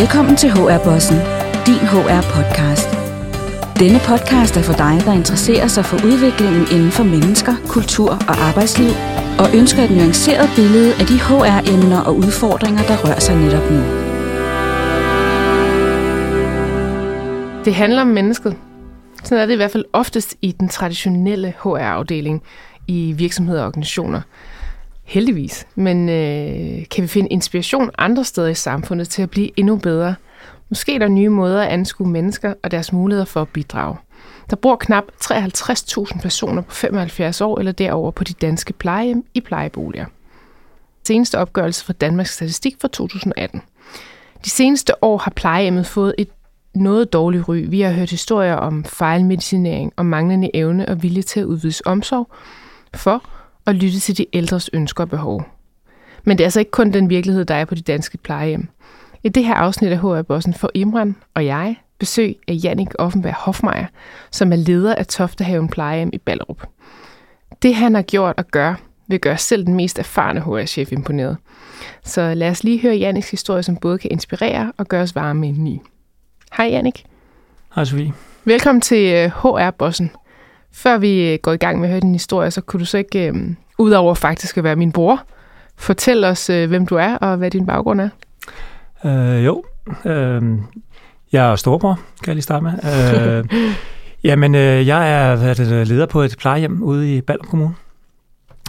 Velkommen til HR-bossen, din HR-podcast. Denne podcast er for dig, der interesserer sig for udviklingen inden for mennesker, kultur og arbejdsliv, og ønsker et nuanceret billede af de HR-emner og udfordringer, der rører sig netop nu. Det handler om mennesket. Sådan er det i hvert fald oftest i den traditionelle HR-afdeling i virksomheder og organisationer. Heldigvis. Men øh, kan vi finde inspiration andre steder i samfundet til at blive endnu bedre? Måske er der nye måder at anskue mennesker og deres muligheder for at bidrage. Der bor knap 53.000 personer på 75 år eller derover på de danske plejehjem i plejeboliger. Seneste opgørelse fra Danmarks Statistik fra 2018. De seneste år har plejehjemmet fået et noget dårligt ry. Vi har hørt historier om fejlmedicinering og manglende evne og vilje til at udvise omsorg for og lytte til de ældres ønsker og behov. Men det er altså ikke kun den virkelighed, der er på de danske plejehjem. I det her afsnit af HR-bossen får Imran og jeg besøg af Jannik Offenberg Hofmeier, som er leder af Toftehaven Plejehjem i Ballerup. Det han har gjort og gør, vil gøre selv den mest erfarne HR-chef imponeret. Så lad os lige høre Janniks historie, som både kan inspirere og gøre os varme indeni. Hej Jannik. Hej Sofie. Velkommen til HR-bossen. Før vi øh, går i gang med at høre din historie, så kunne du så ikke, øh, udover faktisk at være min bror, fortælle os, øh, hvem du er og hvad din baggrund er? Øh, jo, øh, jeg er storbror, kan jeg lige starte med. Øh, jamen, øh, jeg er hvad det, leder på et plejehjem ude i Ballerup Kommune.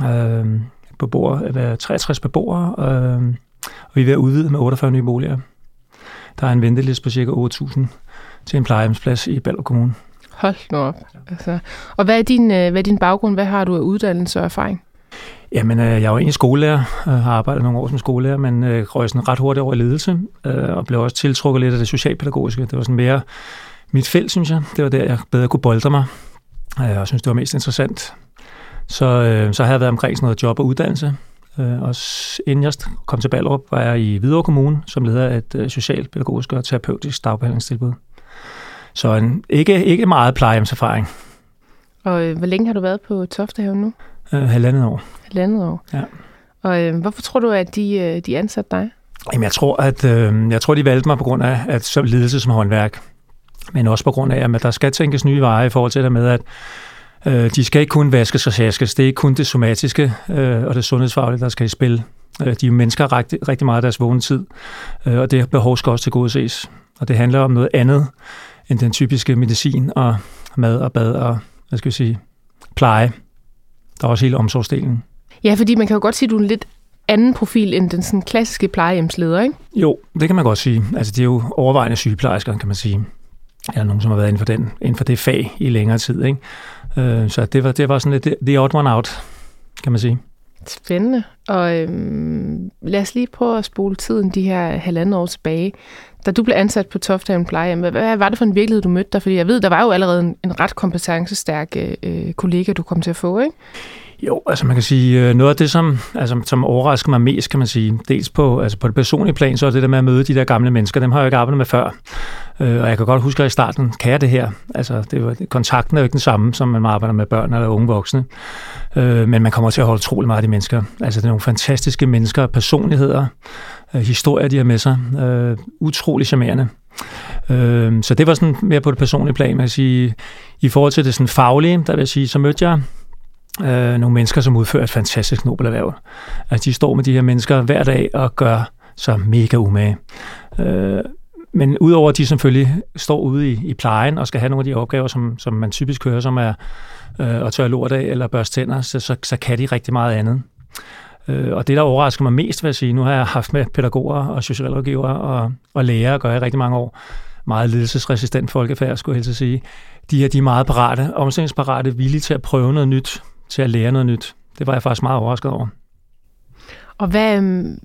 Øh, beboere, 63 beboere, øh, og vi er ved at udvide med 48 nye boliger. Der er en venteliste på cirka 8.000 til en plejehjemsplads i Ballerup Kommune. Hold nu op. Altså. Og hvad er, din, øh, hvad er din baggrund? Hvad har du af uddannelse og erfaring? Jamen, øh, jeg er jo egentlig skolelærer, øh, har arbejdet nogle år som skolelærer, men øh, røg sådan ret hurtigt over i ledelse, øh, og blev også tiltrukket lidt af det socialpædagogiske. Det var sådan mere mit felt, synes jeg. Det var der, jeg bedre kunne bolde mig, øh, og synes, det var mest interessant. Så, så har jeg været omkring sådan noget job og uddannelse, og inden jeg kom til Ballerup, var jeg i Hvidovre Kommune, som leder af et socialpædagogisk og terapeutisk dagbehandlingstilbud. Så en, ikke, ikke meget plejehjemserfaring. Og øh, hvor længe har du været på Toftehaven nu? Øh, halvandet år. Halvandet år? Ja. Og øh, hvorfor tror du, at de, øh, de ansatte dig? Jamen, jeg tror, at øh, jeg tror, de valgte mig på grund af at som ledelse som håndværk. Men også på grund af, at der skal tænkes nye veje i forhold til det med, at øh, de skal ikke kun vaskes og saskes. Det er ikke kun det somatiske øh, og det sundhedsfaglige, der skal i spil. Øh, de mennesker rigtig, rigtig meget af deres vågne tid, øh, og det behov skal også tilgodeses. Og det handler om noget andet end den typiske medicin og mad og bad og, hvad skal vi sige, pleje. Der er også hele omsorgsdelen. Ja, fordi man kan jo godt sige, at du er en lidt anden profil end den sådan klassiske plejehjemsleder, ikke? Jo, det kan man godt sige. Altså, det er jo overvejende sygeplejersker, kan man sige. Eller nogen, som har været inden for, den, inden for det fag i længere tid, ikke? Øh, så det var, det var sådan lidt the odd one out, kan man sige. Spændende. Og øhm, lad os lige prøve at spole tiden de her halvandet år tilbage. Da du blev ansat på Toftheim Plejehjem, hvad, hvad var det for en virkelighed, du mødte dig? Fordi jeg ved, der var jo allerede en, en ret kompetencestærk øh, øh kollega, du kom til at få, ikke? Jo, altså man kan sige, øh, noget af det, som, altså, som overrasker mig mest, kan man sige, dels på, altså på det personlige plan, så er det der med at møde de der gamle mennesker, dem har jeg ikke arbejdet med før. Øh, og jeg kan godt huske, at i starten, kan jeg det her? Altså, det var, kontakten er jo ikke den samme, som man arbejder med børn eller unge voksne. Øh, men man kommer til at holde utrolig meget af de mennesker. Altså, det er nogle fantastiske mennesker, personligheder, øh, historier, de har med sig. Øh, utrolig charmerende. så det var sådan mere på det personlige plan, man kan sige. I forhold til det sådan faglige, der vil jeg sige, så mødte jeg øh, nogle mennesker, som udfører et fantastisk nobelerhverv. Altså, de står med de her mennesker hver dag og gør sig mega umage. Øh, men udover at de selvfølgelig står ude i, i plejen og skal have nogle af de opgaver, som, som man typisk hører, som er øh, at tørre lort af eller børste tænder, så, så, så kan de rigtig meget andet. Øh, og det, der overrasker mig mest, vil jeg sige, nu har jeg haft med pædagoger og socialrådgivere og, og læger at gøre i rigtig mange år, meget ledelsesresistent folkefærd, skulle jeg helst sige. De her, de er meget parate, omstillingsparate, villige til at prøve noget nyt, til at lære noget nyt. Det var jeg faktisk meget overrasket over. Og hvad, øhm,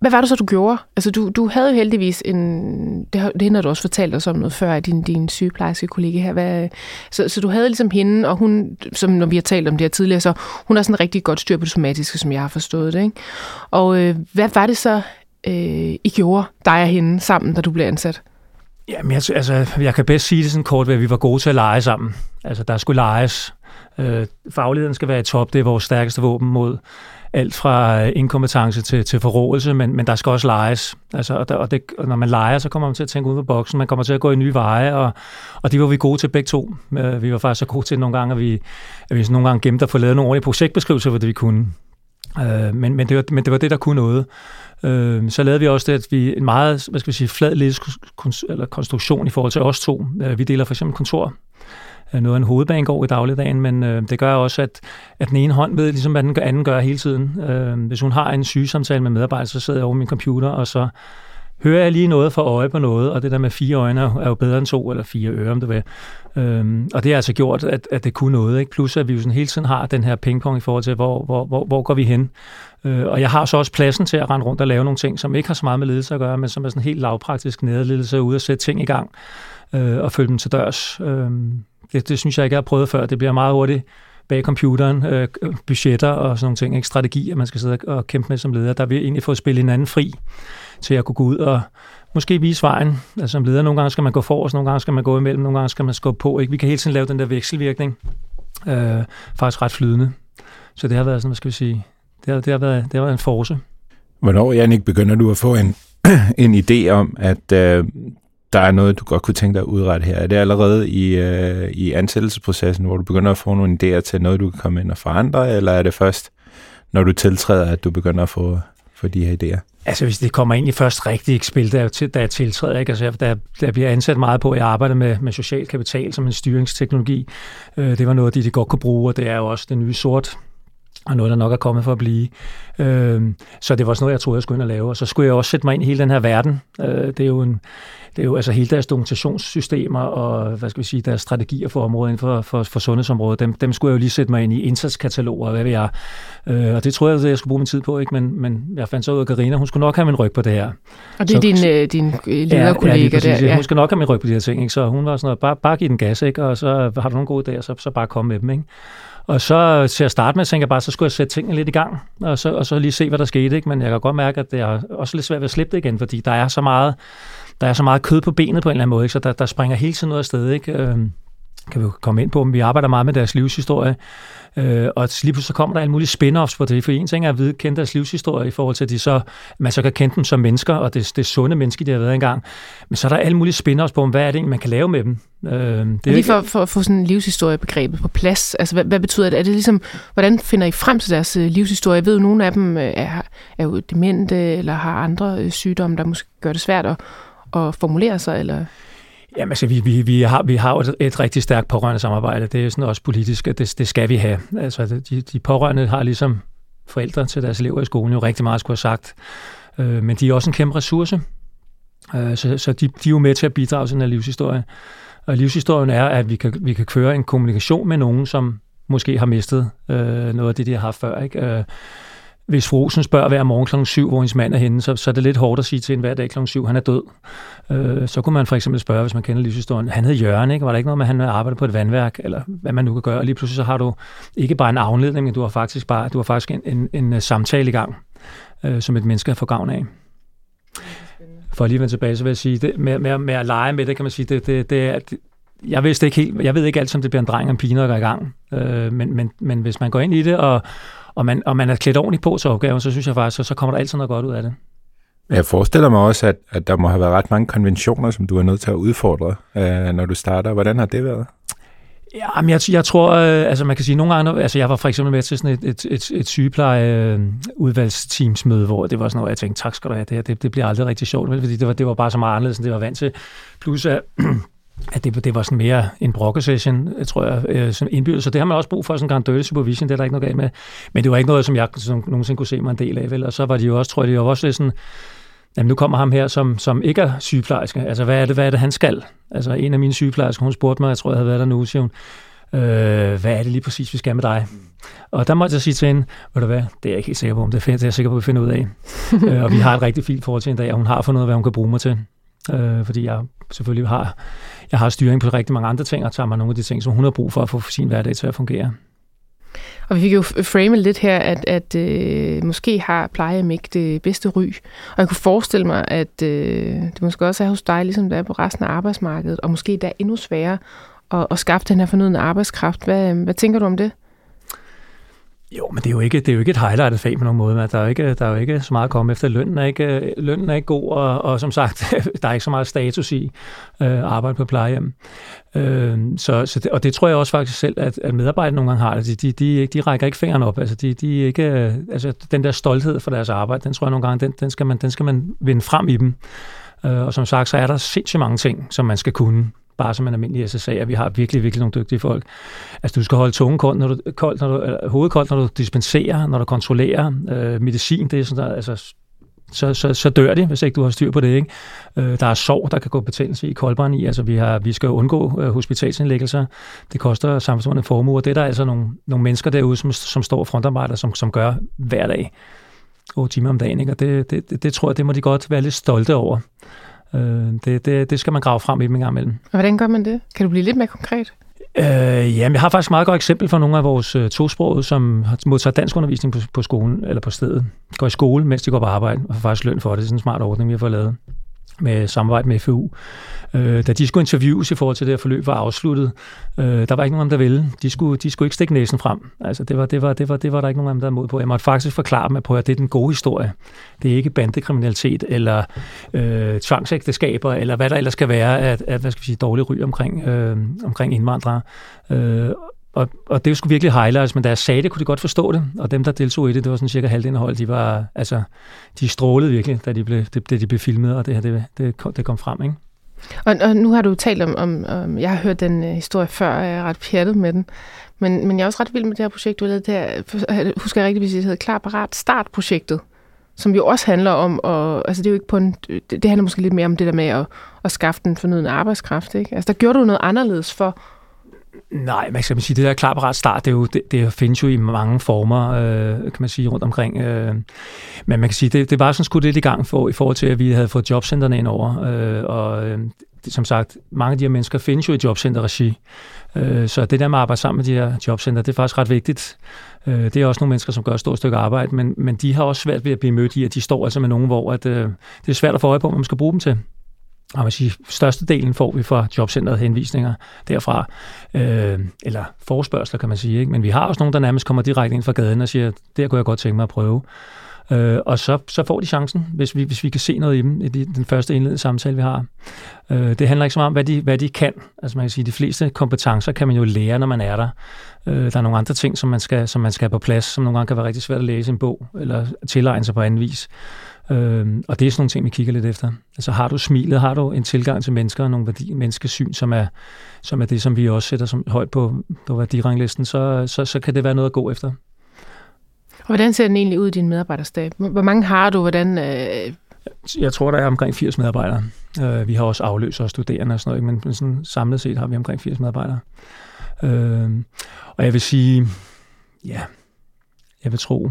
hvad var det så, du gjorde? Altså, du, du havde jo heldigvis en... Det, det har du også fortalt os om noget før af din, din sygeplejerske kollega her. Hvad, så, så du havde ligesom hende, og hun, som når vi har talt om det her tidligere, så hun har sådan rigtig godt styr på det somatiske, som jeg har forstået det. Ikke? Og øh, hvad var det så, øh, I gjorde, dig og hende, sammen, da du blev ansat? Jamen, jeg, altså, jeg kan bedst sige det sådan kort, at vi var gode til at lege sammen. Altså, der skulle leges. Øh, fagligheden skal være i top, det er vores stærkeste våben mod alt fra øh, inkompetence til, til forrådelse, men, men der skal også leges. Altså, og, der, og, det, og når man leger, så kommer man til at tænke ud af boksen, man kommer til at gå i nye veje, og, og det var vi gode til begge to. Øh, vi var faktisk så gode til nogle gange, at vi, at vi nogle gange gemte at få lavet nogle ordentlige projektbeskrivelser, for det vi kunne. Øh, men, men, det var, men det var det, der kunne noget. Øh, så lavede vi også det, at vi en meget, hvad skal vi sige, flad eller konstruktion i forhold til os to. Øh, vi deler for eksempel kontor noget af en hovedbanegård i dagligdagen, men øh, det gør også, at, at den ene hånd ved, ligesom hvad den anden gør hele tiden. Øh, hvis hun har en sygesamtale med medarbejder, så sidder jeg over min computer, og så hører jeg lige noget for øje på noget, og det der med fire øjne er jo bedre end to, eller fire ører, om det vil. Øhm, og det har altså gjort, at, at det kunne noget. Ikke? Plus at vi jo sådan hele tiden har den her pingpong i forhold til, hvor, hvor, hvor, hvor går vi hen? Øh, og jeg har så også pladsen til at rende rundt og lave nogle ting, som ikke har så meget med ledelse at gøre, men som er sådan helt lavpraktisk nedledelse, ude og sætte ting i gang øh, og følge dem til dørs. Øh, det, det synes jeg ikke, jeg har prøvet før. Det bliver meget hurtigt bag computeren, øh, budgetter og sådan nogle ting, ikke strategi, at man skal sidde og kæmpe med som leder. Der vil egentlig få spille hinanden fri til at kunne gå ud og måske vise vejen. Altså som leder, nogle gange skal man gå forrest, nogle gange skal man gå imellem, nogle gange skal man skubbe på. Ikke? Vi kan hele tiden lave den der vekselvirkning. Øh, faktisk ret flydende. Så det har været sådan, hvad skal vi sige, det har, det har, været, det har været en force. Hvornår, Janik, begynder du at få en, en idé om, at øh, der er noget, du godt kunne tænke dig at udrette her? Er det allerede i, øh, i ansættelsesprocessen, hvor du begynder at få nogle idéer til noget, du kan komme ind og forandre, eller er det først, når du tiltræder, at du begynder at få, få de her idéer? Altså, hvis det kommer ind i først rigtig spil, da til, da jeg tiltræder, ikke? Altså, der, der bliver ansat meget på, at jeg arbejder med, med social kapital som en styringsteknologi. Øh, det var noget, de, de godt kunne bruge, og det er jo også det nye sort og noget, der nok er kommet for at blive. Øh, så det var sådan noget, jeg troede, jeg skulle ind og lave. Og så skulle jeg også sætte mig ind i hele den her verden. Øh, det er jo en, det er jo altså hele deres dokumentationssystemer og hvad skal vi sige, deres strategier for området inden for, for, for sundhedsområdet, dem, dem skulle jeg jo lige sætte mig ind i indsatskataloger, hvad ved jeg. Øh, og det tror jeg, at jeg skulle bruge min tid på, ikke? Men, men jeg fandt så ud af, at Carina, hun skulle nok have min ryg på det her. Og det er så, din, øh, din lederkollega ja, ja, der? Ja. Hun skal nok have min ryg på de her ting, ikke? Så hun var sådan noget, bare, bare give den gas, ikke? Og så har du nogle gode idéer, så, så bare kom med dem, ikke? Og så til at starte med, tænker jeg bare, så skulle jeg sætte tingene lidt i gang, og så, og så lige se, hvad der skete. Ikke? Men jeg kan godt mærke, at det er også lidt svært ved at slippe det igen, fordi der er så meget, der er så meget kød på benet på en eller anden måde, ikke? så der, der springer hele tiden noget afsted. Ikke? Øh, kan vi komme ind på, men vi arbejder meget med deres livshistorie. Øh, og lige pludselig så kommer der alle mulige spin-offs på det, for en ting er at vide, kende deres livshistorie i forhold til, at de så, man så kan kende dem som mennesker, og det, det sunde menneske, de har været engang. Men så er der alle mulige spin-offs på, hvad er det man kan lave med dem. Øh, det er lige for, for at få sådan livshistoriebegrebet på plads, altså hvad, hvad betyder det? Er det ligesom, hvordan finder I frem til deres øh, livshistorie? Jeg ved, at nogle af dem øh, er, er jo demente, eller har andre øh, sygdomme, der måske gør det svært at, at formulere sig, eller... Jamen, altså, vi, vi, vi, har, vi har et, et rigtig stærkt pårørende samarbejde. Det er sådan også politisk, at det, det skal vi have. Altså, de, de pårørende har ligesom forældre til deres elever i skolen jo rigtig meget skulle have sagt. Øh, men de er også en kæmpe ressource. Øh, så så de, de er jo med til at bidrage til den her livshistorie. Og livshistorien er, at vi kan, vi kan køre en kommunikation med nogen, som måske har mistet øh, noget af det, de har haft før. Ikke? Øh, hvis frosen spørger hver morgen kl. 7, hvor hendes mand er henne, så, så er det lidt hårdt at sige til en hver dag kl. 7, han er død. Øh, så kunne man for eksempel spørge, hvis man kender livshistorien, han hed Jørgen, ikke? var der ikke noget med, at han arbejdede på et vandværk, eller hvad man nu kan gøre, og lige pludselig så har du ikke bare en afledning, men du har faktisk, bare, du har faktisk en, en, en øh, samtale i gang, øh, som et menneske har gavn af. For at lige vende tilbage, så vil jeg sige, det, med, med, med at lege med det, kan man sige, det, det, det er, det, jeg vidste ikke helt, jeg ved ikke alt, om det bliver en dreng og en pige, der går i gang. Øh, men, men, men hvis man går ind i det, og, og man, og man er klædt ordentligt på til opgaven, så synes jeg faktisk, så, så kommer der altid noget godt ud af det. Jeg forestiller mig også, at, at der må have været ret mange konventioner, som du er nødt til at udfordre, øh, når du starter. Hvordan har det været? Ja, men jeg, jeg tror, øh, altså man kan sige nogle gange, altså jeg var for eksempel med til sådan et, et, et, et sygepleje-udvalgsteamsmøde, hvor det var sådan noget, jeg tænkte, tak skal du have, det her, det, det bliver aldrig rigtig sjovt, fordi det var, det var bare så meget anderledes, end det var vant til. Plus at at det, det var sådan mere en brokkesession, tror jeg, øh, som indbydet. Så det har man også brug for, sådan en dirty supervision, det er der ikke noget galt med. Men det var ikke noget, som jeg som nogensinde kunne se mig en del af, vel? Og så var de jo også, tror jeg, de var også lidt sådan, jamen nu kommer ham her, som, som ikke er sygeplejerske. Altså, hvad er det, hvad er det, han skal? Altså, en af mine sygeplejersker, hun spurgte mig, jeg tror, jeg havde været der nu, siger hun, øh, hvad er det lige præcis, vi skal med dig? Og der måtte jeg sige til hende, ved du hvad, det er jeg ikke helt sikker på, om det er, det er jeg sikker på, at vi finder ud af. øh, og vi har et rigtig fint forhold til en dag, og hun har fundet ud af, hvad hun kan bruge mig til. Øh, fordi jeg selvfølgelig har jeg har styring på rigtig mange andre ting, og tager mig nogle af de ting, som hun har brug for at få sin hverdag til at fungere. Og vi fik jo framet lidt her, at, at øh, måske har plejehjem ikke det bedste ry. Og jeg kunne forestille mig, at øh, det måske også er hos dig, ligesom det er på resten af arbejdsmarkedet, og måske der er endnu sværere at, at skaffe den her fornødende arbejdskraft. Hvad, hvad tænker du om det? Jo, men det er jo ikke, det er jo ikke et highlightet fag på nogen måde. Men der er jo ikke, der er jo ikke så meget at komme efter. Lønnen er ikke, lønnen er ikke god, og, og som sagt, der er ikke så meget status i øh, arbejde på plejehjem. Øh, så, så det, og det tror jeg også faktisk selv, at, at medarbejdere nogle gange har det. De, de, de, de rækker ikke fingeren op. Altså, de, de ikke, altså, den der stolthed for deres arbejde, den tror jeg nogle gange, den, den, skal, man, den skal man vinde frem i dem. Øh, og som sagt, så er der sindssygt mange ting, som man skal kunne bare som en almindelig SSA, at vi har virkelig, virkelig nogle dygtige folk. Altså, du skal holde tungen koldt, når du, koldt, når du, eller, hovedet koldt, når du dispenserer, når du kontrollerer øh, medicin. Det er sådan der, altså, så, så, så dør det, hvis ikke du har styr på det. Ikke? Øh, der er sår, der kan gå betændelse i koldbrand i. Altså, vi, har, vi skal undgå øh, hospitalsindlæggelser. Det koster samfundet en formue, og det er der altså nogle, nogle mennesker derude, som, som står frontarbejder, som, som gør hver dag. 8 timer om dagen, ikke? og det, det, det, det tror jeg, det må de godt være lidt stolte over. Øh, det, det, det skal man grave frem i dem en gang imellem. Og hvordan gør man det? Kan du blive lidt mere konkret? Øh, jamen, jeg har faktisk et meget godt eksempel for nogle af vores øh, tosprogede, som har modtaget dansk undervisning på, på skolen, eller på stedet. Går i skole, mens de går på arbejde, og får faktisk løn for det. Det er sådan en smart ordning, vi har fået lavet med samarbejde med FU. Øh, da de skulle interviews i forhold til det her forløb var afsluttet, øh, der var ikke nogen der ville. De skulle, de skulle ikke stikke næsen frem. Altså, det, var, det, var, det, var, det var der ikke nogen der mod på. Jeg måtte faktisk forklare dem, at det er den gode historie. Det er ikke bandekriminalitet eller øh, tvangsægteskaber, eller hvad der ellers skal være af, af hvad skal vi sige, dårlig ry omkring, øh, omkring indvandrere. Øh, og, og det skulle virkelig highlights, men da jeg sagde det, kunne de godt forstå det. Og dem, der deltog i det, det var sådan cirka halvdelen af hold, de var, altså, de strålede virkelig, da de blev, det, de blev filmet, og det her, det, det, kom, det kom frem, ikke? Og, og nu har du talt om, om, om jeg har hørt den øh, historie før, og jeg er ret pjattet med den. Men, men jeg er også ret vild med det her projekt, du har lavet. Det her, øh, husker jeg rigtigt, hvis det hedder Klar Parat Start-projektet, som jo også handler om, og, altså det er jo ikke på en, øh, det, det handler måske lidt mere om det der med at, at skaffe den fornødende arbejdskraft, ikke? Altså der gjorde du noget anderledes for Nej, man skal sige, det der klar start, det, er jo, det, det findes jo i mange former, øh, kan man sige, rundt omkring. Øh. Men man kan sige, det, det var sådan skudt lidt i gang for, i forhold til, at vi havde fået jobcentrene ind over. Øh, og øh, det, som sagt, mange af de her mennesker findes jo i jobcenterregi. Øh, så det der med at arbejde sammen med de her jobcenter, det er faktisk ret vigtigt. Øh, det er også nogle mennesker, som gør et stort stykke arbejde, men, men de har også svært ved at blive mødt i, at de står altså med nogen, hvor at, øh, det er svært at få øje på, hvad man skal bruge dem til og man siger, størstedelen får vi fra jobcentret henvisninger derfra, øh, eller forspørgseler, kan man sige, ikke? men vi har også nogen, der nærmest kommer direkte ind fra gaden og siger, det kunne jeg godt tænke mig at prøve. Øh, og så, så får de chancen, hvis vi, hvis vi kan se noget i dem i de, den første indledende samtale, vi har. Øh, det handler ikke så meget om, hvad de, hvad de kan. Altså man kan sige, de fleste kompetencer kan man jo lære, når man er der. Øh, der er nogle andre ting, som man, skal, som man skal have på plads, som nogle gange kan være rigtig svært at læse i en bog, eller tilegne sig på anden vis. Øh, og det er sådan nogle ting, vi kigger lidt efter. Altså har du smilet, har du en tilgang til mennesker og nogle værdi, menneskesyn, som er, som er det, som vi også sætter som højt på, på værdiranglisten, så, så, så kan det være noget at gå efter. Og hvordan ser den egentlig ud din medarbejderstab? Hvor mange har du? Hvordan, øh... Jeg tror, der er omkring 80 medarbejdere. Øh, vi har også afløser og studerende og sådan noget, men sådan samlet set har vi omkring 80 medarbejdere. Øh, og jeg vil sige, ja, jeg vil tro,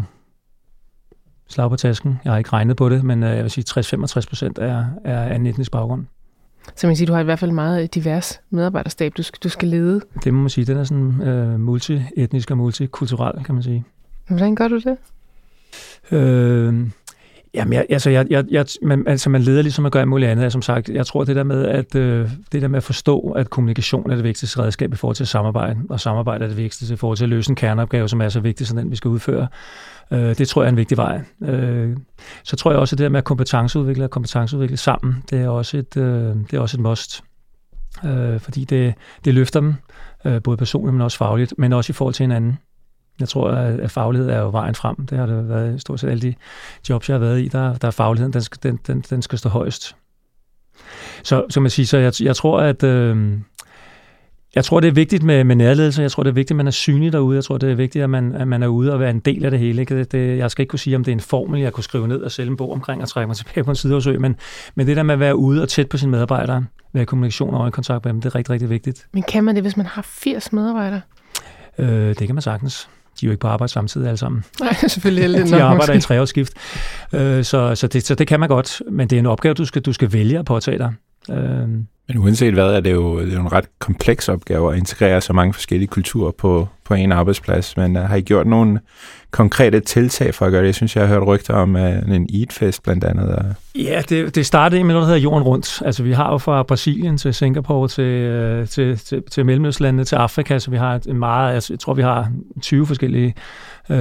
slag på tasken. Jeg har ikke regnet på det, men øh, jeg vil sige, 60-65 procent er, er af en etnisk baggrund. Så man siger, du har i hvert fald meget divers medarbejderstab, du skal, du skal lede. Det må man sige. Den er sådan øh, multietnisk og multikulturel, kan man sige. Hvordan gør du det? Øh, Jamen, jeg, altså, jeg, jeg, jeg, man, altså, man leder ligesom at gøre alt muligt andet. Som sagt, jeg tror, det der med at, øh, det der med at forstå, at kommunikation er det vigtigste redskab i forhold til samarbejde, og samarbejde er det vigtigste i forhold til at løse en kerneopgave, som er så vigtig som den, vi skal udføre. Øh, det tror jeg er en vigtig vej. Øh, så tror jeg også, at det der med at kompetenceudvikle og kompetenceudvikle sammen, det er også et, øh, det er også et must. Øh, fordi det, det løfter dem, øh, både personligt, men også fagligt, men også i forhold til hinanden. Jeg tror, at faglighed er jo vejen frem. Det har det været stort set alle de jobs, jeg har været i, der, der er fagligheden, den skal, den, den, den skal stå højst. Så, så man siger, så jeg, jeg tror, at øh, jeg tror, det er vigtigt med, med nærledelse. Jeg tror, det er vigtigt, at man er synlig derude. Jeg tror, det er vigtigt, at man, at man er ude og være en del af det hele. Ikke? Det, det, jeg skal ikke kunne sige, om det er en formel, jeg kunne skrive ned og sælge en bog omkring og trække mig tilbage på en sideårsø, men, men det der med at være ude og tæt på sine medarbejdere, være i kommunikation og i kontakt med dem, det er rigtig, rigtig vigtigt. Men kan man det, hvis man har 80 medarbejdere? Øh, det kan man sagtens de er jo ikke på arbejde samtidig alle sammen. Nej, selvfølgelig. de arbejder i treårsskift. Øh, så, så, det, så det kan man godt, men det er en opgave, du skal, du skal vælge at påtage dig. Øh, men uanset hvad, er det jo, det er jo en ret kompleks opgave at integrere så mange forskellige kulturer på, på en arbejdsplads. Men uh, har I gjort nogle konkrete tiltag for at gøre det? Jeg synes, jeg har hørt rygter om uh, en Eat-fest blandt andet. Og... Ja, det, det startede med noget, der hedder Jorden Rundt. Altså, vi har jo fra Brasilien til Singapore til, uh, til, til, til Mellemøstlandene til Afrika, så vi har et meget, altså, jeg tror, vi har 20 forskellige, uh,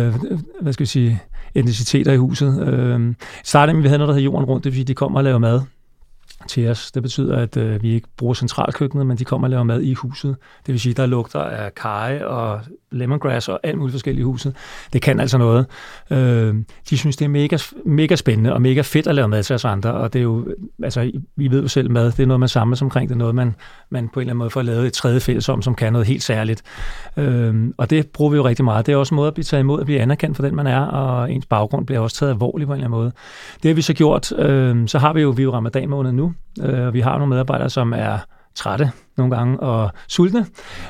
hvad skal vi sige, etniciteter i huset. Uh, startede med, at vi havde noget, der hedder Jorden Rundt, det vil sige, de kommer og laver mad til os. Det betyder, at øh, vi ikke bruger centralkøkkenet, men de kommer og laver mad i huset. Det vil sige, der lugter af kaj og lemongrass og alt muligt forskelligt i huset. Det kan altså noget. Øh, de synes, det er mega, mega spændende og mega fedt at lave mad til os andre, og det er jo, altså, vi ved jo selv mad, det er noget, man samles omkring, det er noget, man, man på en eller anden måde får lavet et tredje fælles om, som kan noget helt særligt. Øh, og det bruger vi jo rigtig meget. Det er også en måde at blive taget imod, at blive anerkendt for den, man er, og ens baggrund bliver også taget alvorligt på en eller anden måde. Det har vi så gjort. Øh, så har vi jo, vi er jo ramadan måned nu, øh, og vi har nogle medarbejdere, som er trætte nogle gange og sultne.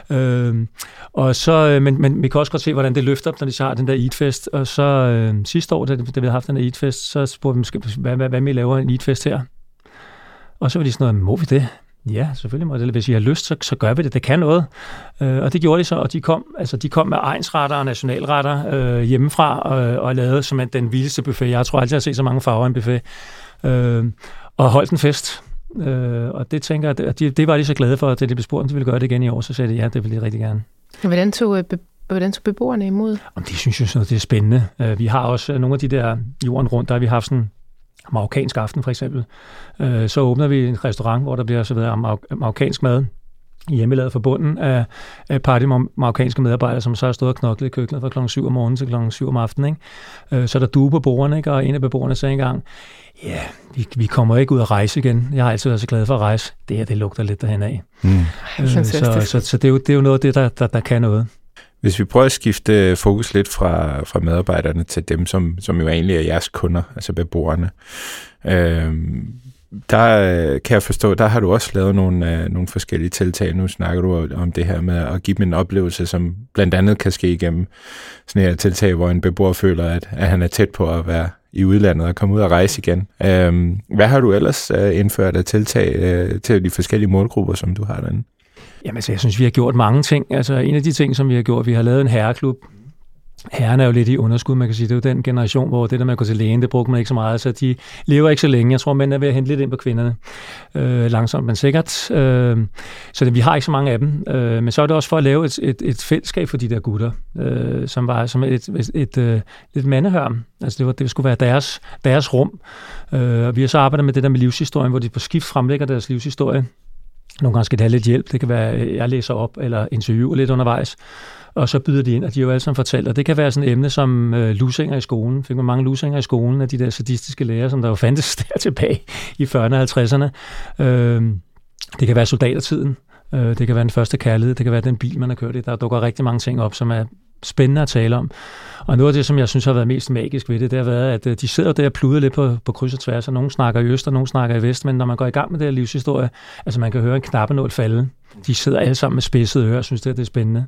Øh, og så, øh, men, men vi kan også godt se, hvordan det løfter op, når de har den der Eatfest. Og så øh, sidste år, da, da vi havde haft den der Eatfest, så spurgte vi, hvad, hvad, hvad vi laver en Eatfest her? Og så var de sådan noget, må vi det? Ja, selvfølgelig må det. Hvis I har lyst, så, så gør vi det. Det kan noget. Øh, og det gjorde de så, og de kom, altså, de kom med egensretter og nationalretter øh, hjemmefra og, og lavede som den vildeste buffet. Jeg tror aldrig, jeg har set så mange farver i en buffet. Øh, og holdt en fest. Øh, og det tænker jeg, at de, det var de så glade for, at de blev spurgt, om de ville gøre det igen i år, så sagde de, ja, det ville de rigtig gerne. Hvordan tog, øh, be, hvordan tog beboerne imod? Om de synes jo, det er spændende. Øh, vi har også nogle af de der jorden rundt, der har vi haft sådan marokkansk aften for eksempel. Øh, så åbner vi en restaurant, hvor der bliver serveret marokkansk mad hjemmelavet for bunden af, af par af marokkanske medarbejdere, som så har stået og knoklet i køkkenet fra klokken 7 om morgenen til klokken 7 om aftenen. Ikke? Så der due på bordene, ikke? og en af beboerne sagde engang, ja, vi, vi kommer ikke ud at rejse igen. Jeg har altid været så glad for at rejse. Det her, det lugter lidt derhen af. Mm. Øh, så, så, så det, er jo, det er jo noget af det, der, der, der kan noget. Hvis vi prøver at skifte fokus lidt fra, fra medarbejderne til dem, som, som jo egentlig er jeres kunder, altså beboerne. Øh, der øh, kan jeg forstå, der har du også lavet nogle, øh, nogle forskellige tiltag. Nu snakker du om det her med at give dem en oplevelse, som blandt andet kan ske igennem sådan et tiltag, hvor en beboer føler, at, at han er tæt på at være i udlandet og komme ud og rejse igen. Uh, hvad har du ellers øh, indført af tiltag til de forskellige målgrupper, som du har derinde? Jamen, altså, jeg synes, vi har gjort mange ting. Altså, en af de ting, som vi har gjort, vi har lavet en herreklub, Herren er jo lidt i underskud, man kan sige. Det er jo den generation, hvor det der med at gå til lægen, det brugte man ikke så meget, så de lever ikke så længe. Jeg tror, mænd er ved at hente lidt ind på kvinderne. Øh, langsomt, men sikkert. Øh, så det, vi har ikke så mange af dem. Øh, men så er det også for at lave et, et, et fællesskab for de der gutter, øh, som var som et, et, et, øh, et, et mandehørm. Altså det, var, det skulle være deres, deres rum. Øh, og vi har så arbejdet med det der med livshistorien, hvor de på skift fremlægger deres livshistorie. Nogle gange skal det have lidt hjælp. Det kan være, at jeg læser op eller interviewer lidt undervejs og så byder de ind, og de er jo alle sammen fortalt, og det kan være sådan et emne som øh, lusinger i skolen. Fik man mange lusinger i skolen af de der sadistiske lærer, som der jo fandtes der tilbage i 40'erne og 50'erne. Øh, det kan være soldatertiden, øh, det kan være den første kærlighed, det kan være den bil, man har kørt i. Der dukker rigtig mange ting op, som er spændende at tale om. Og noget af det, som jeg synes har været mest magisk ved det, det har været, at øh, de sidder der og pluder lidt på, på kryds og tværs, og nogen snakker i øst, og nogen snakker i vest, men når man går i gang med det her livshistorie, altså man kan høre en knappenål falde. De sidder alle sammen med spidsede ører og synes, det, er, det er spændende.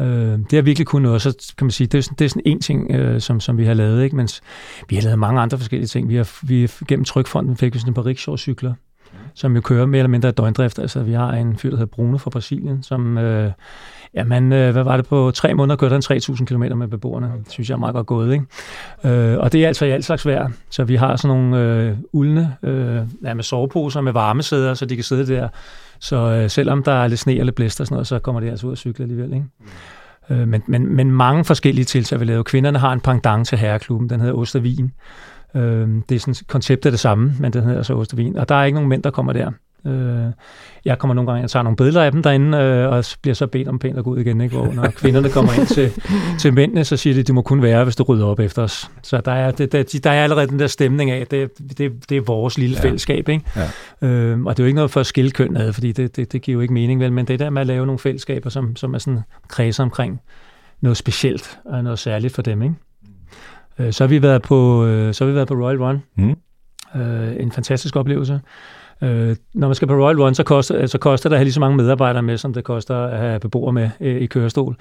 Øh, det har virkelig kun noget, så kan man sige, det er sådan, det er sådan en ting, øh, som, som vi har lavet, ikke? mens vi har lavet mange andre forskellige ting. Vi har, vi, gennem Trykfonden fik vi sådan et par rickshaw-cykler, som jo kører mere eller mindre døgndrift. Altså, vi har en fyr, der hedder Bruno fra Brasilien, som, øh, jamen, øh, hvad var det, på tre måneder kørte han 3.000 km med beboerne. Det synes jeg er meget godt gået, ikke? Øh, og det er altså i alt slags vejr. Så vi har sådan nogle øh, uldne, øh, ja, med soveposer, med varmesæder, så de kan sidde der så øh, selvom der er lidt sne eller blæst og sådan noget, så kommer de altså ud at cykle alligevel. Ikke? Øh, men, men, men mange forskellige tiltag vi laver. Kvinderne har en pendant til herreklubben, den hedder Ostervin. Øh, det er sådan, konceptet er det samme, men den hedder så Ostervin. Og der er ikke nogen mænd, der kommer der. Øh, jeg kommer nogle gange og tager nogle billeder af dem derinde, øh, og bliver så bedt om pænt at gå ud igen. Ikke? Hvor når kvinderne kommer ind til, til mændene, så siger de, at de må kun være, hvis du rydder op efter os. Så der er, det, der, der er allerede den der stemning af, det, det, det er vores lille ja. fællesskab. Ikke? Ja. Øh, og det er jo ikke noget for at skille køn ad, fordi det, det, det giver jo ikke mening, vel? men det er der med at lave nogle fællesskaber, som, som er sådan kredser omkring noget specielt og noget særligt for dem. Ikke? Øh, så, har vi været på, øh, så har vi været på Royal Run. Mm. Øh, en fantastisk oplevelse Øh, når man skal på Royal Run, så koster, så koster det at have lige så mange medarbejdere med, som det koster at have beboere med øh, i kørestol.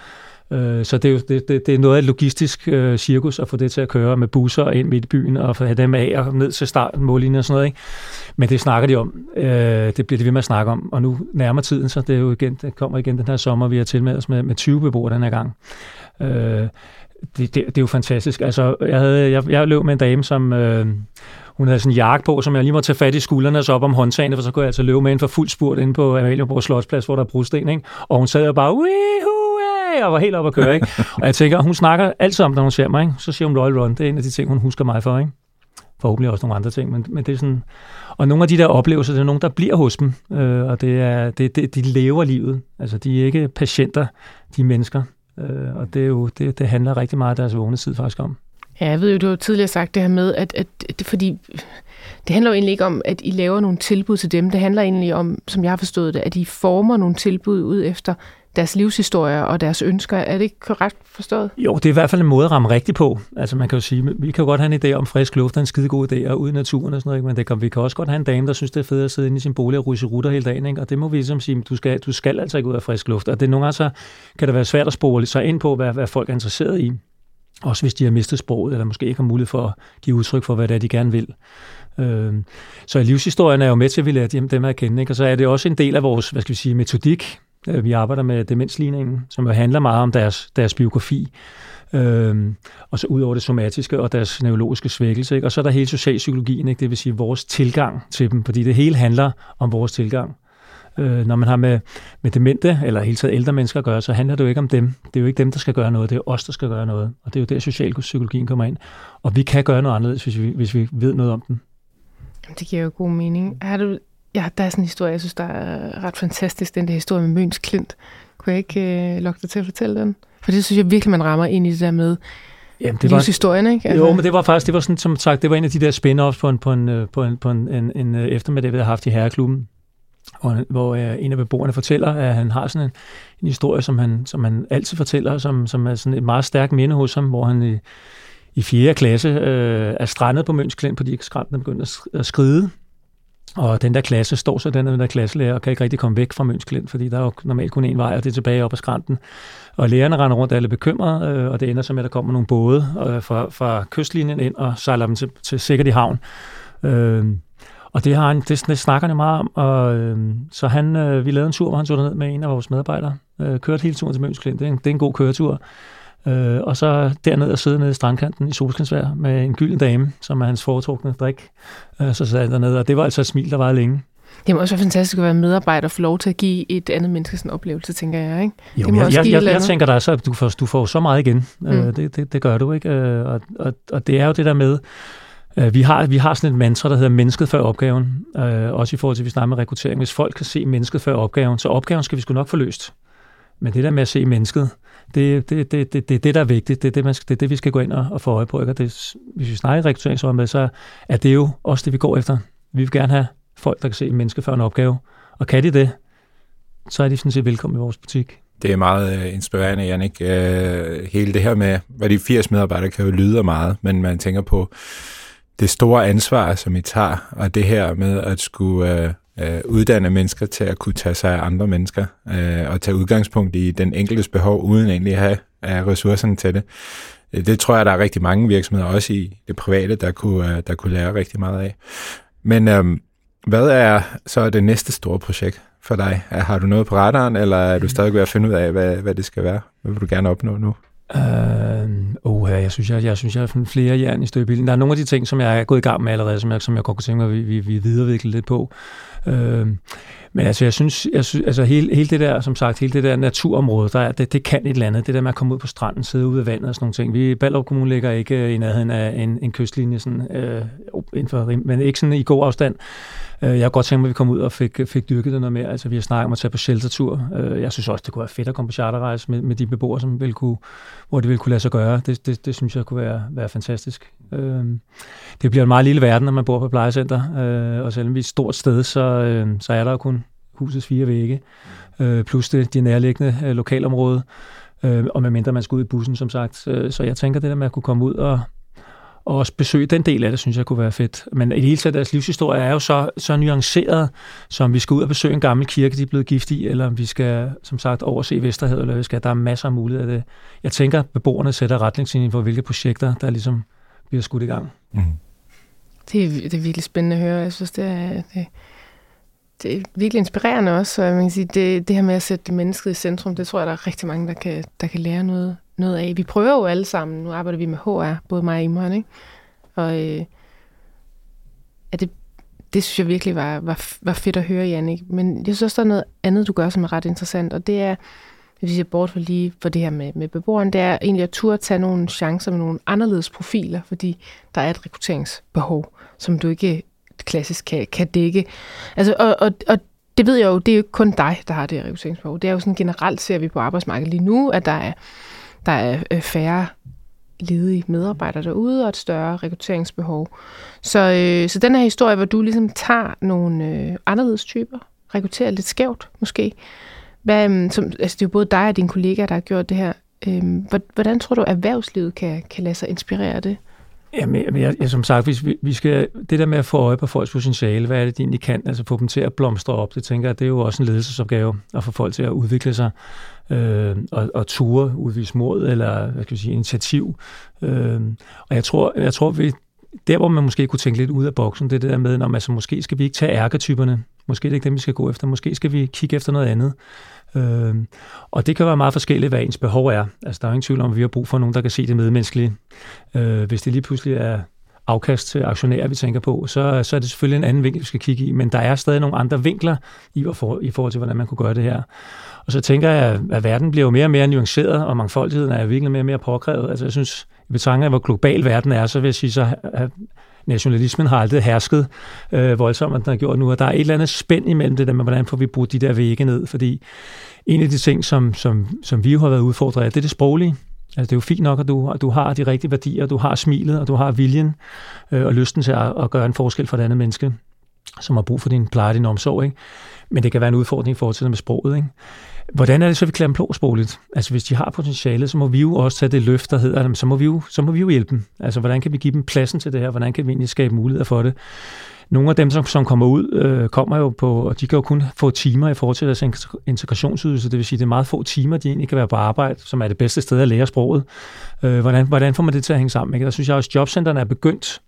Øh, så det er, jo, det, det, det er noget af et logistisk øh, cirkus at få det til at køre med busser ind midt i byen og få dem af og ned til starten, mållinjen og sådan noget. Ikke? Men det snakker de om. Øh, det bliver de ved med at snakke om. Og nu nærmer tiden, så det, er jo igen, det kommer igen den her sommer, vi har tilmeldt os med, med 20 beboere den her gang. Øh, det, det, det er jo fantastisk. Altså, jeg, havde, jeg, jeg løb med en dame, som... Øh, hun havde sådan en jakke på, som jeg lige må tage fat i skuldrene og så op om håndtagene, for så kunne jeg altså løbe med ind for fuld spurt inde på Amalienborg Slotsplads, hvor der er brudsten, ikke? Og hun sad og bare, Wee og var helt op at køre, ikke? Og jeg tænker, hun snakker altid om, når hun ser mig, ikke? Så siger hun Royal Run. Det er en af de ting, hun husker mig for, ikke? Forhåbentlig også nogle andre ting, men, men det er sådan... Og nogle af de der oplevelser, det er nogen, der bliver hos dem, øh, og det er, det, det, de lever livet. Altså, de er ikke patienter, de er mennesker. Øh, og det, er jo, det, det handler rigtig meget af deres vågne tid faktisk om. Ja, jeg ved jo, du har tidligere sagt det her med, at, at det, fordi det handler jo egentlig ikke om, at I laver nogle tilbud til dem. Det handler egentlig om, som jeg har forstået det, at I former nogle tilbud ud efter deres livshistorier og deres ønsker. Er det ikke korrekt forstået? Jo, det er i hvert fald en måde at ramme rigtigt på. Altså man kan jo sige, vi kan jo godt have en idé om frisk luft er en skide god idé, og ude i naturen og sådan noget, men det kan, vi kan også godt have en dame, der synes, det er fedt at sidde inde i sin bolig og ryse rutter hele dagen, ikke? og det må vi ligesom sige, du skal, du skal altså ikke ud af frisk luft, og det nogle gange så kan det være svært at spore sig ind på, hvad, hvad folk er interesseret i. Også hvis de har mistet sproget, eller måske ikke har mulighed for at give udtryk for, hvad det er, de gerne vil. Øh, så livshistorien er jo med til, at vi lærer dem, dem at kende. Ikke? Og så er det også en del af vores hvad skal vi sige, metodik. Øh, vi arbejder med demensligningen, som jo handler meget om deres, deres biografi. Øhm, og så ud over det somatiske og deres neurologiske svækkelse. Ikke? Og så er der hele socialpsykologien, ikke? det vil sige vores tilgang til dem, fordi det hele handler om vores tilgang. Øh, når man har med, med demente, eller helt tiden ældre mennesker at gøre, så handler det jo ikke om dem. Det er jo ikke dem, der skal gøre noget, det er os, der skal gøre noget. Og det er jo der, socialpsykologien kommer ind. Og vi kan gøre noget anderledes, hvis vi, hvis vi ved noget om dem. Det giver jo god mening. Har du, ja, der er sådan en historie, jeg synes, der er ret fantastisk, den der historie med Møns Klint. Kunne jeg ikke øh, lokke dig til at fortælle den? For det synes jeg virkelig, man rammer ind i det der med Jamen, det var, livshistorien, ikke? Altså. Jo, men det var faktisk, det var sådan, som sagt, det var en af de der spin-offs på en, på en, på en, på en, en, en eftermiddag, vi havde haft i herreklubben, hvor, hvor øh, en af beboerne fortæller, at han har sådan en, en historie, som han, som han altid fortæller, som, som er sådan et meget stærkt minde hos ham, hvor han i, i 4. klasse øh, er strandet på Mønsklint, fordi skrænten er begyndt at skride. Og den der klasse står så den der klasselærer og kan ikke rigtig komme væk fra Møns Klint, fordi der er jo normalt kun en vej, og det er tilbage op ad skrænten. Og lærerne render rundt, alle bekymrede, øh, og det ender så med, at der kommer nogle både øh, fra, fra kystlinjen ind og sejler dem til, til sikkert i havn. Øh, og det, har han, det, det snakker han meget om, og øh, så han, øh, vi lavede en tur, hvor han tog ned med en af vores medarbejdere, øh, kørte hele turen til Mønsklint. Det er en, det er en god køretur. Øh, og så dernede og sidde nede i strandkanten i solskinsvær med en gylden dame, som er hans foretrukne drik. Øh, så sad han dernede, og det var altså et smil, der var længe. Det må også være fantastisk at være medarbejder og få lov til at give et andet menneske sådan en oplevelse, tænker jeg. Ikke? Jo, det må jeg, også jeg, jeg, jeg tænker dig, så du får, du får så meget igen. Mm. Øh, det, det, det gør du, ikke? Øh, og, og, og det er jo det der med, Øh, vi har, vi har sådan et mantra, der hedder mennesket før opgaven, øh, også i forhold til, at vi snakker med rekruttering. Hvis folk kan se mennesket før opgaven, så opgaven skal vi sgu nok få løst. Men det der med at se mennesket, det, det, det, det, det, det der er vigtigt. Det er det, man skal, det er det, vi skal gå ind og, og få øje på. Ikke? Og det, hvis vi snakker med, så er det jo også det, vi går efter. Vi vil gerne have folk, der kan se mennesket før en opgave. Og kan de det, så er de sådan set velkommen i vores butik. Det er meget uh, inspirerende, Jannik. Uh, øh, hele det her med, hvad de 80 medarbejdere kan jo lyde meget, men man tænker på, det store ansvar, som I tager, og det her med at skulle øh, øh, uddanne mennesker til at kunne tage sig af andre mennesker, øh, og tage udgangspunkt i den enkeltes behov, uden egentlig at have af ressourcerne til det. Øh, det tror jeg, der er rigtig mange virksomheder, også i det private, der kunne, øh, der kunne lære rigtig meget af. Men øh, hvad er så det næste store projekt for dig? Har du noget på radaren, eller er du stadig ved at finde ud af, hvad, hvad det skal være? Hvad vil du gerne opnå nu? Uh, oh, jeg synes, jeg, jeg synes, jeg har fundet flere jern i støbebilen. Der er nogle af de ting, som jeg er gået i gang med allerede, som jeg, som jeg godt kunne tænke mig, at vi, vi, vi viderevikler lidt på. Øh, men altså, jeg synes, jeg synes altså hele, hele det der, som sagt, hele det der naturområde, der er, det, det kan et eller andet. Det der med at komme ud på stranden, sidde ude ved vandet og sådan nogle ting. Vi i Ballerup Kommune ligger ikke øh, i nærheden af en, en kystlinje, sådan, øh, inden for, men ikke sådan i god afstand. Øh, jeg har godt tænkt mig, at vi kom ud og fik, fik dyrket det noget mere. Altså, vi har snakket om at tage på sheltertur. Øh, jeg synes også, det kunne være fedt at komme på charterrejse med, med de beboere, som vil kunne, hvor det ville kunne lade sig gøre. Det, det, det synes jeg kunne være, være fantastisk. Det bliver en meget lille verden, når man bor på plejecenter. Og selvom vi er et stort sted, så, så er der jo kun husets fire vægge. Plus det, de nærliggende lokalområde. Og medmindre man skal ud i bussen, som sagt. Så jeg tænker, det der med at kunne komme ud og og også besøge den del af det, synes jeg kunne være fedt. Men i det hele taget, deres livshistorie er jo så, så nuanceret, som vi skal ud og besøge en gammel kirke, de er blevet gift i, eller om vi skal, som sagt, overse Vesterhed, eller vi skal. Der er masser af muligheder af det. Jeg tænker, at beboerne sætter retningslinjen for, hvilke projekter, der ligesom bliver skudt i gang. Mm. Det, er, det er virkelig spændende at høre. Jeg synes, det er, det, det er virkelig inspirerende også. og man kan sige, det, det her med at sætte det mennesket i centrum, det tror jeg, der er rigtig mange, der kan, der kan lære noget, noget af. Vi prøver jo alle sammen. Nu arbejder vi med HR, både mig og Imran, ikke? Og øh, ja, det, det synes jeg virkelig var, var, var fedt at høre, Jannik. Men jeg synes også, der er noget andet, du gør, som er ret interessant, og det er, hvis jeg bort for lige for det her med, med beboeren, det er egentlig at turde tage nogle chancer med nogle anderledes profiler, fordi der er et rekrutteringsbehov, som du ikke klassisk kan, kan dække. Altså, og, og, og det ved jeg jo, det er jo ikke kun dig, der har det her rekrutteringsbehov. Det er jo sådan generelt, ser vi på arbejdsmarkedet lige nu, at der er, der er øh, færre ledige medarbejdere derude og et større rekrutteringsbehov. Så, øh, så den her historie, hvor du ligesom tager nogle øh, anderledes typer, rekrutterer lidt skævt måske. Hvad, øhm, som, altså det er jo både dig og dine kollegaer, der har gjort det her. Øh, hvordan tror du, at erhvervslivet kan, kan lade sig inspirere af det? Jamen, jeg, jeg, som sagt, hvis vi, vi skal, det der med at få øje på folks potentiale, hvad er det, de egentlig kan, altså få dem til at blomstre op, det tænker jeg, det er jo også en ledelsesopgave, at få folk til at udvikle sig, øh, og, og ture, udvise mod, eller hvad skal vi sige, initiativ. Øh, og jeg tror, jeg tror vi, der hvor man måske kunne tænke lidt ud af boksen, det er det der med, når man, altså, måske skal vi ikke tage ærketyperne, måske er det ikke dem, vi skal gå efter, måske skal vi kigge efter noget andet. Øh, og det kan være meget forskelligt, hvad ens behov er. Altså, der er ingen tvivl om, at vi har brug for nogen, der kan se det medmenneskelige. Øh, hvis det lige pludselig er afkast til aktionærer, vi tænker på, så, så er det selvfølgelig en anden vinkel, vi skal kigge i, men der er stadig nogle andre vinkler i, for, i forhold til, hvordan man kunne gøre det her. Og så tænker jeg, at verden bliver jo mere og mere nuanceret, og mangfoldigheden er virkelig mere og mere påkrævet. Altså jeg synes, i betragtning af, hvor global verden er, så vil jeg sige, så nationalismen har aldrig hersket øh, voldsomt, at den har gjort nu, og der er et eller andet spænd imellem det der med, hvordan får vi brugt de der vægge ned, fordi en af de ting, som, som, som vi jo har været udfordret af, det er det sproglige. Altså, det er jo fint nok, at du, at du har de rigtige værdier, du har smilet, og du har viljen øh, og lysten til at, at gøre en forskel for et andet menneske, som har brug for din pleje og din omsorg. Ikke? Men det kan være en udfordring i forhold til det med sproget. Ikke? Hvordan er det så, vi klæder dem på sprogligt? Altså hvis de har potentiale, så må vi jo også tage det løft, der hedder, dem. så må vi jo, så må vi jo hjælpe dem. Altså hvordan kan vi give dem pladsen til det her? Hvordan kan vi egentlig skabe muligheder for det? Nogle af dem, som, som kommer ud, øh, kommer jo på, og de kan jo kun få timer i forhold til deres integrationsydelse. Det vil sige, det er meget få timer, de egentlig kan være på arbejde, som er det bedste sted at lære sproget. Øh, hvordan, hvordan får man det til at hænge sammen? Ikke? Der synes jeg også, at jobcentrene er begyndt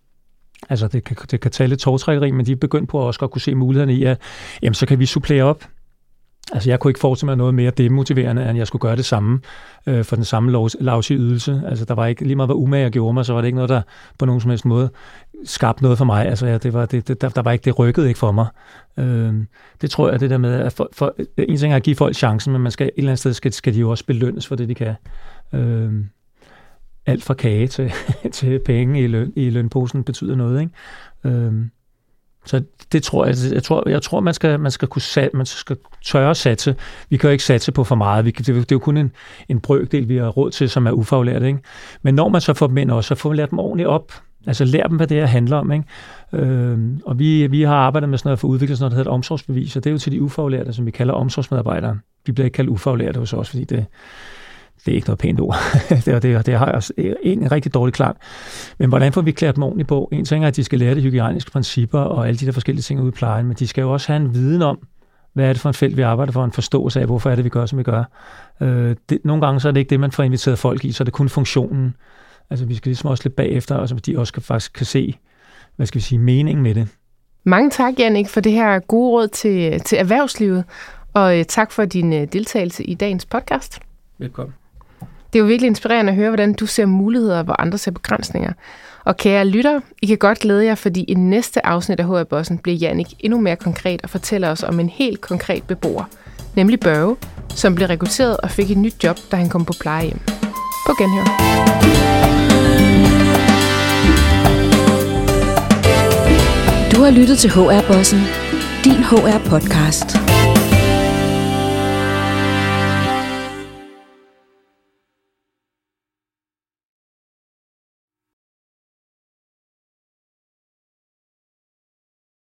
Altså, det kan, det kan tale lidt tårtrækkeri, men de er begyndt på at også godt kunne se mulighederne i, at jamen, så kan vi supplere op Altså, jeg kunne ikke forestille mig noget mere demotiverende, end jeg skulle gøre det samme øh, for den samme lavsige ydelse. Altså, der var ikke lige meget, hvad umage jeg gjorde mig, så var det ikke noget, der på nogen som helst måde skabte noget for mig. Altså, ja, det var, det, det, der, der var ikke, det rykkede ikke for mig. Øh, det tror jeg, det der med, at for, for, en ting er at give folk chancen, men man skal, et eller andet sted skal, skal de jo også belønnes for det, de kan. Øh, alt fra kage til, til penge i, løn, i lønposen betyder noget, ikke? Øhm, så det tror jeg, jeg tror, jeg tror man skal, man skal kunne sat, man skal tørre satse. Vi kan jo ikke satse på for meget. Vi kan, det, det er jo kun en, en brøkdel, vi har råd til, som er ufaglært. Ikke? Men når man så får dem ind også, så får man lært dem ordentligt op. Altså lær dem, hvad det her handler om. Ikke? Øhm, og vi, vi har arbejdet med sådan noget for at udvikle sådan noget, der hedder omsorgsbevis, og det er jo til de ufaglærte, som vi kalder omsorgsmedarbejdere. De bliver ikke kaldt ufaglærte hos os, fordi det, det er ikke noget pænt ord. det, det, det har også en rigtig dårlig klang. Men hvordan får vi klædt dem ordentligt på? En ting er, at de skal lære de hygiejniske principper og alle de der forskellige ting ude i plejen, men de skal jo også have en viden om, hvad er det for en felt, vi arbejder for, en forståelse af, hvorfor er det, vi gør, som vi gør. Øh, det, nogle gange så er det ikke det, man får inviteret folk i, så er det kun funktionen. Altså vi skal ligesom også lidt bagefter, og så de også kan, faktisk kan se, hvad skal vi sige, meningen med det. Mange tak, Jannik, for det her gode råd til, til erhvervslivet, og øh, tak for din øh, deltagelse i dagens podcast. Velkommen. Det er jo virkelig inspirerende at høre, hvordan du ser muligheder, hvor andre ser begrænsninger. Og kære lytter, I kan godt glæde jer, fordi i næste afsnit af HR Bossen bliver Jannik endnu mere konkret og fortæller os om en helt konkret beboer, nemlig Børge, som blev rekrutteret og fik et nyt job, da han kom på plejehjem. På genhør. Du har lyttet til HR Bossen, din HR podcast.